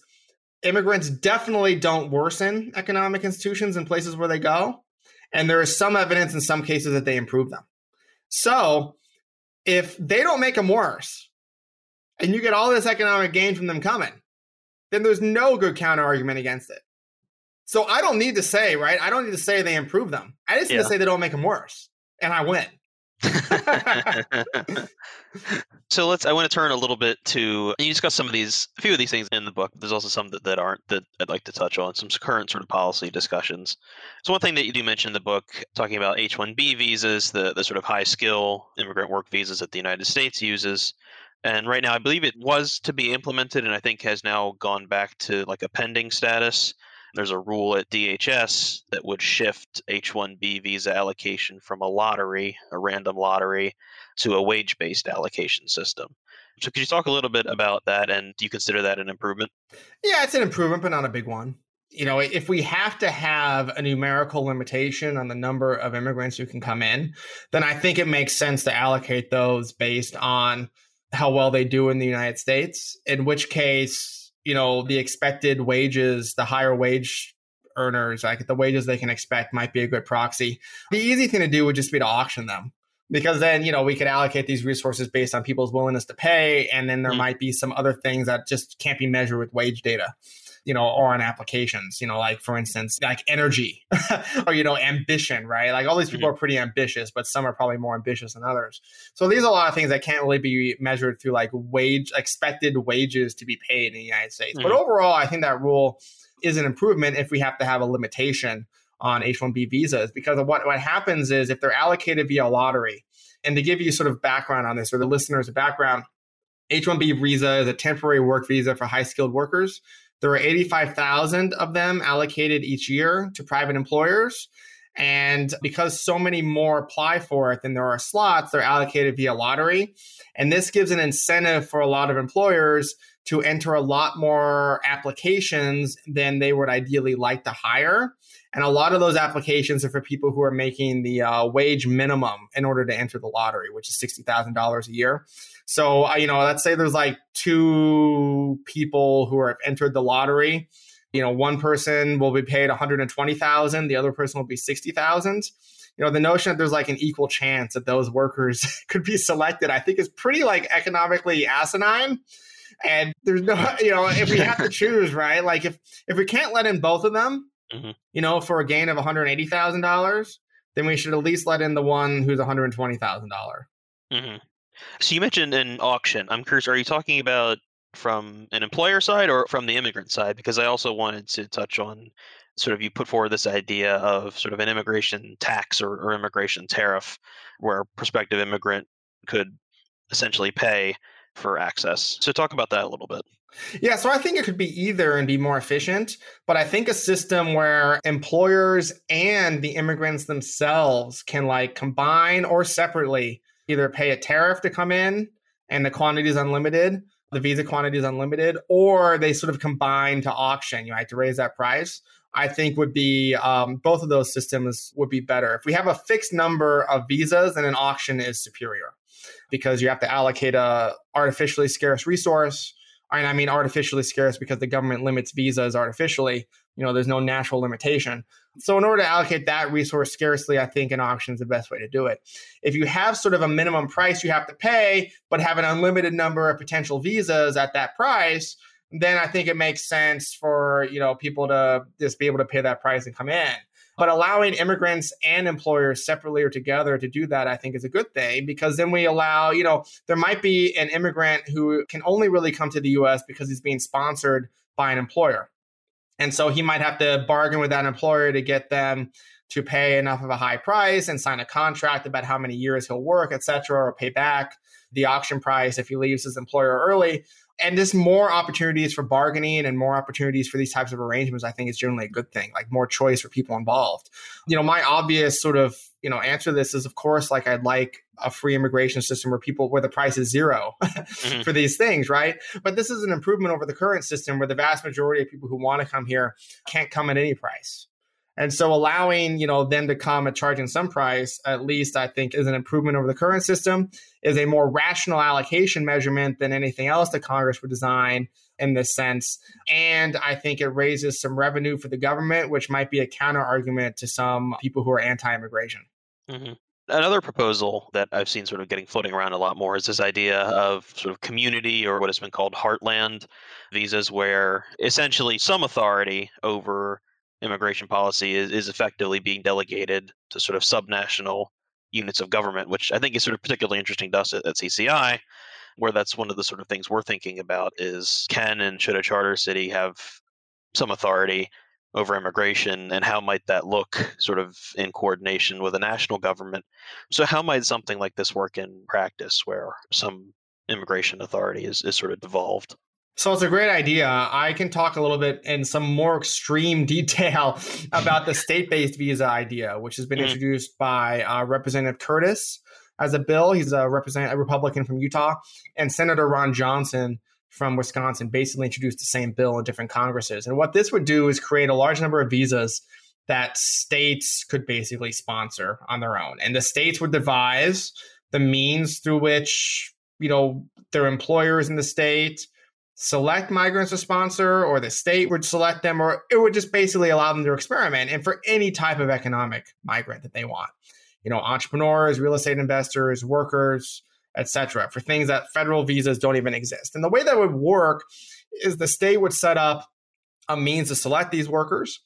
immigrants definitely don't worsen economic institutions in places where they go. And there is some evidence in some cases that they improve them. So if they don't make them worse and you get all this economic gain from them coming, then there's no good counter argument against it. So I don't need to say, right? I don't need to say they improve them. I just need yeah. to say they don't make them worse. And I win.
So let's i want to turn a little bit to you discuss some of these a few of these things in the book there's also some that, that aren't that i'd like to touch on some current sort of policy discussions. So one thing that you do mention in the book talking about h1b visas the, the sort of high skill immigrant work visas that the united states uses and right now i believe it was to be implemented and i think has now gone back to like a pending status there's a rule at DHS that would shift H 1B visa allocation from a lottery, a random lottery, to a wage based allocation system. So, could you talk a little bit about that and do you consider that an improvement?
Yeah, it's an improvement, but not a big one. You know, if we have to have a numerical limitation on the number of immigrants who can come in, then I think it makes sense to allocate those based on how well they do in the United States, in which case, you know the expected wages the higher wage earners like the wages they can expect might be a good proxy the easy thing to do would just be to auction them because then you know we could allocate these resources based on people's willingness to pay and then there mm-hmm. might be some other things that just can't be measured with wage data you know, or on applications, you know, like for instance, like energy or, you know, ambition, right? Like all these people mm-hmm. are pretty ambitious, but some are probably more ambitious than others. So these are a lot of things that can't really be measured through like wage, expected wages to be paid in the United States. Mm-hmm. But overall, I think that rule is an improvement if we have to have a limitation on H-1B visas because what, what happens is if they're allocated via lottery, and to give you sort of background on this or the listeners a background, H-1B visa is a temporary work visa for high skilled workers there are 85,000 of them allocated each year to private employers. And because so many more apply for it than there are slots, they're allocated via lottery. And this gives an incentive for a lot of employers to enter a lot more applications than they would ideally like to hire. And a lot of those applications are for people who are making the uh, wage minimum in order to enter the lottery, which is $60,000 a year. So, uh, you know, let's say there's like two people who have entered the lottery. You know, one person will be paid 120,000, the other person will be 60,000. You know, the notion that there's like an equal chance that those workers could be selected, I think is pretty like economically asinine. And there's no, you know, if we have to choose, right? Like if if we can't let in both of them, mm-hmm. you know, for a gain of $180,000, then we should at least let in the one who's $120,000.
Mm-hmm. So you mentioned an auction. I'm curious, are you talking about from an employer side or from the immigrant side? Because I also wanted to touch on sort of you put forward this idea of sort of an immigration tax or, or immigration tariff where a prospective immigrant could essentially pay for access. So talk about that a little bit.
Yeah, so I think it could be either and be more efficient, but I think a system where employers and the immigrants themselves can like combine or separately either pay a tariff to come in and the quantity is unlimited, the visa quantity is unlimited, or they sort of combine to auction. You have to raise that price. I think would be um, both of those systems would be better. If we have a fixed number of visas, then an auction is superior because you have to allocate a artificially scarce resource. And I mean artificially scarce because the government limits visas artificially. You know, there's no natural limitation. So in order to allocate that resource scarcely, I think an auction is the best way to do it. If you have sort of a minimum price you have to pay, but have an unlimited number of potential visas at that price, then I think it makes sense for you know people to just be able to pay that price and come in. But allowing immigrants and employers separately or together to do that, I think, is a good thing because then we allow, you know, there might be an immigrant who can only really come to the US because he's being sponsored by an employer. And so he might have to bargain with that employer to get them to pay enough of a high price and sign a contract about how many years he'll work, et cetera, or pay back the auction price if he leaves his employer early and just more opportunities for bargaining and more opportunities for these types of arrangements, I think is generally a good thing, like more choice for people involved. You know, my obvious sort of, you know, answer to this is of course, like I'd like a free immigration system where people where the price is 0 mm-hmm. for these things, right? But this is an improvement over the current system where the vast majority of people who want to come here can't come at any price. And so allowing, you know, them to come at charging some price, at least I think is an improvement over the current system, is a more rational allocation measurement than anything else that Congress would design in this sense. And I think it raises some revenue for the government, which might be a counter argument to some people who are anti-immigration.
Mm-hmm. Another proposal that I've seen sort of getting floating around a lot more is this idea of sort of community or what has been called heartland visas, where essentially some authority over immigration policy is, is effectively being delegated to sort of subnational units of government, which I think is sort of particularly interesting to us at, at CCI, where that's one of the sort of things we're thinking about is can and should a charter city have some authority over immigration and how might that look sort of in coordination with a national government so how might something like this work in practice where some immigration authority is, is sort of devolved
so it's a great idea. I can talk a little bit in some more extreme detail about the state-based visa idea, which has been mm. introduced by uh, Representative Curtis as a bill. He's a representative, a Republican from Utah, and Senator Ron Johnson from Wisconsin basically introduced the same bill in different Congresses. And what this would do is create a large number of visas that states could basically sponsor on their own, and the states would devise the means through which you know their employers in the state select migrants to sponsor or the state would select them or it would just basically allow them to experiment and for any type of economic migrant that they want you know entrepreneurs real estate investors workers etc for things that federal visas don't even exist. And the way that would work is the state would set up a means to select these workers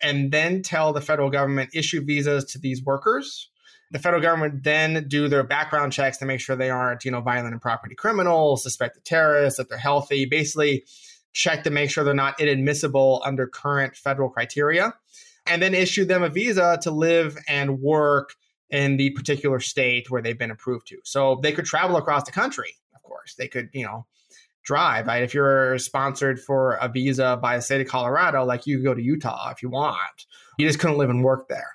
and then tell the federal government issue visas to these workers. The federal government then do their background checks to make sure they aren't, you know, violent and property criminals, suspected terrorists, that they're healthy, basically check to make sure they're not inadmissible under current federal criteria, and then issue them a visa to live and work in the particular state where they've been approved to. So they could travel across the country, of course. They could, you know, drive. Right? If you're sponsored for a visa by the state of Colorado, like you go to Utah if you want. You just couldn't live and work there.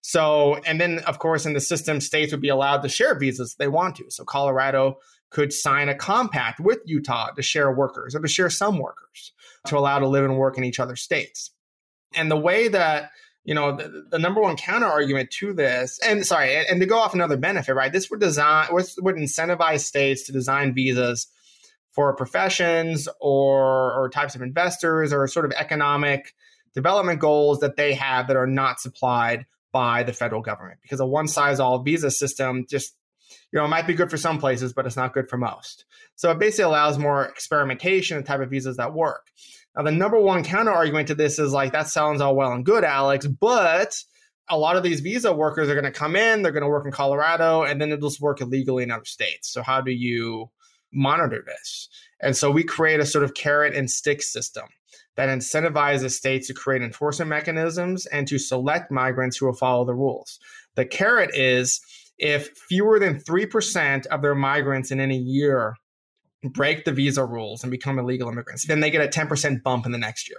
So, and then of course, in the system, states would be allowed to share visas if they want to. So, Colorado could sign a compact with Utah to share workers or to share some workers to allow to live and work in each other's states. And the way that you know the, the number one counter argument to this, and sorry, and, and to go off another benefit, right? This would design would incentivize states to design visas for professions or or types of investors or sort of economic development goals that they have that are not supplied by the federal government because a one size all visa system just you know it might be good for some places but it's not good for most so it basically allows more experimentation and type of visas that work Now, the number one counter argument to this is like, that sounds all well and good, Alex, but a lot of these visa workers are going to come in, they're going to work in Colorado, and then it'll just work illegally in other states. So, how do you monitor this? And so, we create a sort of carrot and stick system that incentivizes states to create enforcement mechanisms and to select migrants who will follow the rules. The carrot is if fewer than 3% of their migrants in any year break the visa rules and become illegal immigrants, then they get a 10% bump in the next year.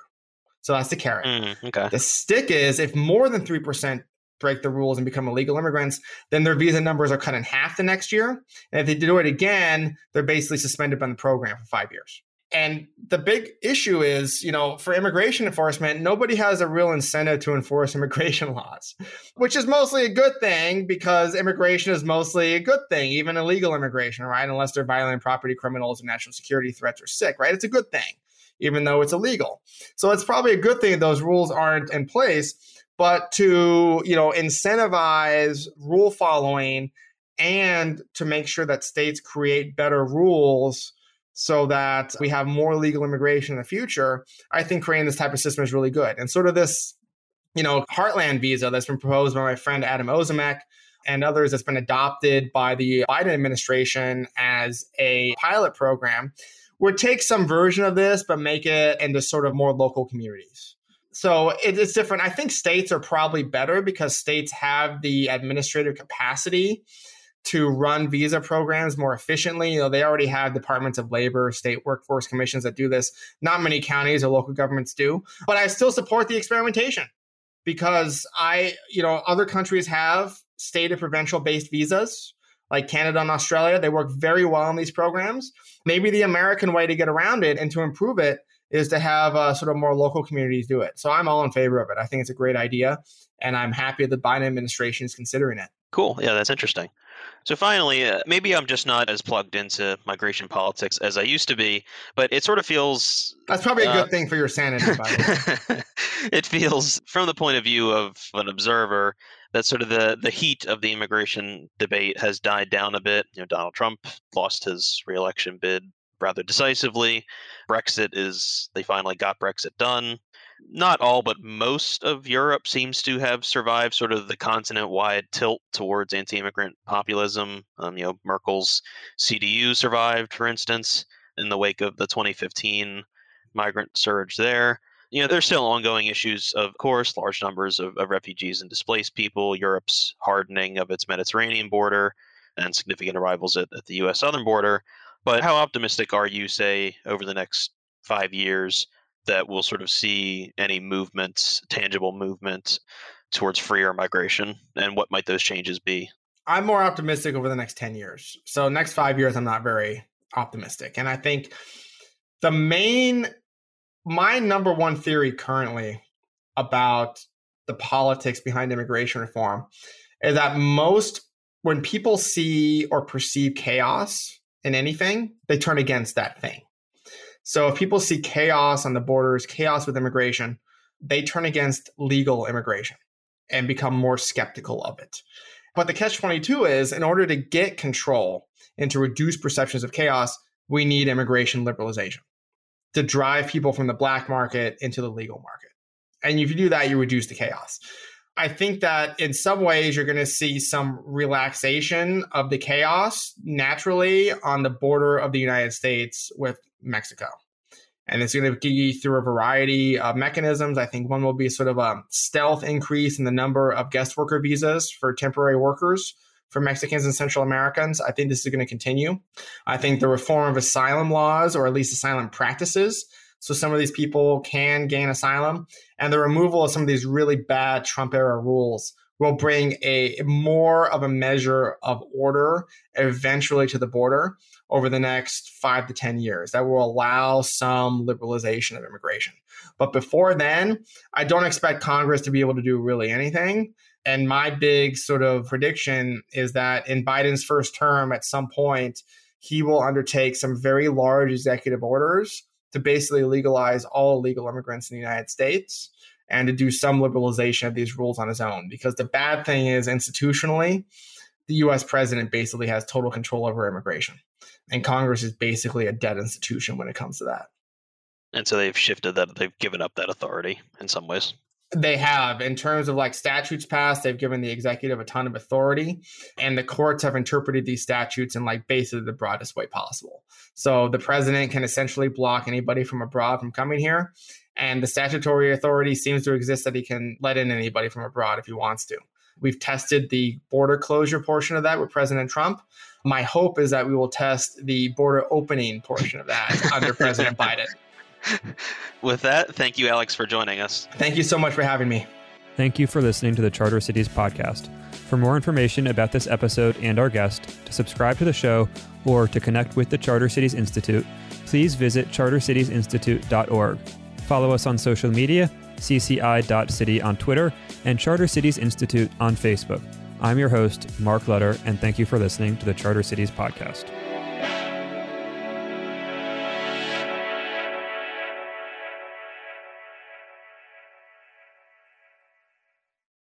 So that's the carrot.
Mm, okay.
The stick is if more than 3% break the rules and become illegal immigrants, then their visa numbers are cut in half the next year. And if they do it again, they're basically suspended from the program for five years. And the big issue is, you know, for immigration enforcement, nobody has a real incentive to enforce immigration laws, which is mostly a good thing because immigration is mostly a good thing, even illegal immigration, right? Unless they're violent property criminals or national security threats or sick, right? It's a good thing even though it's illegal. So it's probably a good thing those rules aren't in place. But to you know incentivize rule following and to make sure that states create better rules so that we have more legal immigration in the future, I think creating this type of system is really good. And sort of this, you know, heartland visa that's been proposed by my friend Adam Ozimek and others that's been adopted by the Biden administration as a pilot program would take some version of this, but make it into sort of more local communities. So it's different. I think states are probably better because states have the administrative capacity to run visa programs more efficiently. You know, they already have departments of labor, state workforce commissions that do this. Not many counties or local governments do, but I still support the experimentation because I, you know, other countries have state or provincial based visas like Canada and Australia. They work very well in these programs. Maybe the American way to get around it and to improve it is to have uh, sort of more local communities do it. So I'm all in favor of it. I think it's a great idea, and I'm happy the Biden administration is considering it.
Cool. Yeah, that's interesting. So finally, uh, maybe I'm just not as plugged into migration politics as I used to be, but it sort of feels
that's probably a uh, good thing for your sanity.
it feels, from the point of view of an observer, that sort of the the heat of the immigration debate has died down a bit. You know, Donald Trump lost his reelection bid rather decisively. Brexit is they finally got Brexit done. Not all, but most of Europe seems to have survived sort of the continent-wide tilt towards anti-immigrant populism. Um, you know, Merkel's CDU survived, for instance, in the wake of the 2015 migrant surge there you know, there's still ongoing issues, of course, large numbers of, of refugees and displaced people, Europe's hardening of its Mediterranean border, and significant arrivals at, at the U.S. southern border. But how optimistic are you, say, over the next five years that we'll sort of see any movements, tangible movements towards freer migration? And what might those changes be?
I'm more optimistic over the next 10 years. So, next five years, I'm not very optimistic. And I think the main my number one theory currently about the politics behind immigration reform is that most when people see or perceive chaos in anything, they turn against that thing. So if people see chaos on the borders, chaos with immigration, they turn against legal immigration and become more skeptical of it. But the catch 22 is in order to get control and to reduce perceptions of chaos, we need immigration liberalization to drive people from the black market into the legal market. And if you do that, you reduce the chaos. I think that in some ways you're going to see some relaxation of the chaos naturally on the border of the United States with Mexico. And it's going to be through a variety of mechanisms. I think one will be sort of a stealth increase in the number of guest worker visas for temporary workers for Mexicans and Central Americans. I think this is going to continue. I think the reform of asylum laws, or at least asylum practices, so some of these people can gain asylum, and the removal of some of these really bad Trump era rules will bring a more of a measure of order eventually to the border over the next five to 10 years that will allow some liberalization of immigration. But before then, I don't expect Congress to be able to do really anything. And my big sort of prediction is that in Biden's first term, at some point, he will undertake some very large executive orders to basically legalize all illegal immigrants in the United States and to do some liberalization of these rules on his own. Because the bad thing is, institutionally, the US president basically has total control over immigration. And Congress is basically a dead institution when it comes to that.
And so they've shifted that, they've given up that authority in some ways.
They have, in terms of like statutes passed, they've given the executive a ton of authority, and the courts have interpreted these statutes in like basically the broadest way possible. So the president can essentially block anybody from abroad from coming here, and the statutory authority seems to exist that he can let in anybody from abroad if he wants to. We've tested the border closure portion of that with President Trump. My hope is that we will test the border opening portion of that under President Biden.
With that, thank you, Alex, for joining us.
Thank you so much for having me.
Thank you for listening to the Charter Cities podcast. For more information about this episode and our guest, to subscribe to the show, or to connect with the Charter Cities Institute, please visit chartercitiesinstitute.org. Follow us on social media, cci.city on Twitter, and Charter Cities Institute on Facebook. I'm your host, Mark Lutter, and thank you for listening to the Charter Cities podcast.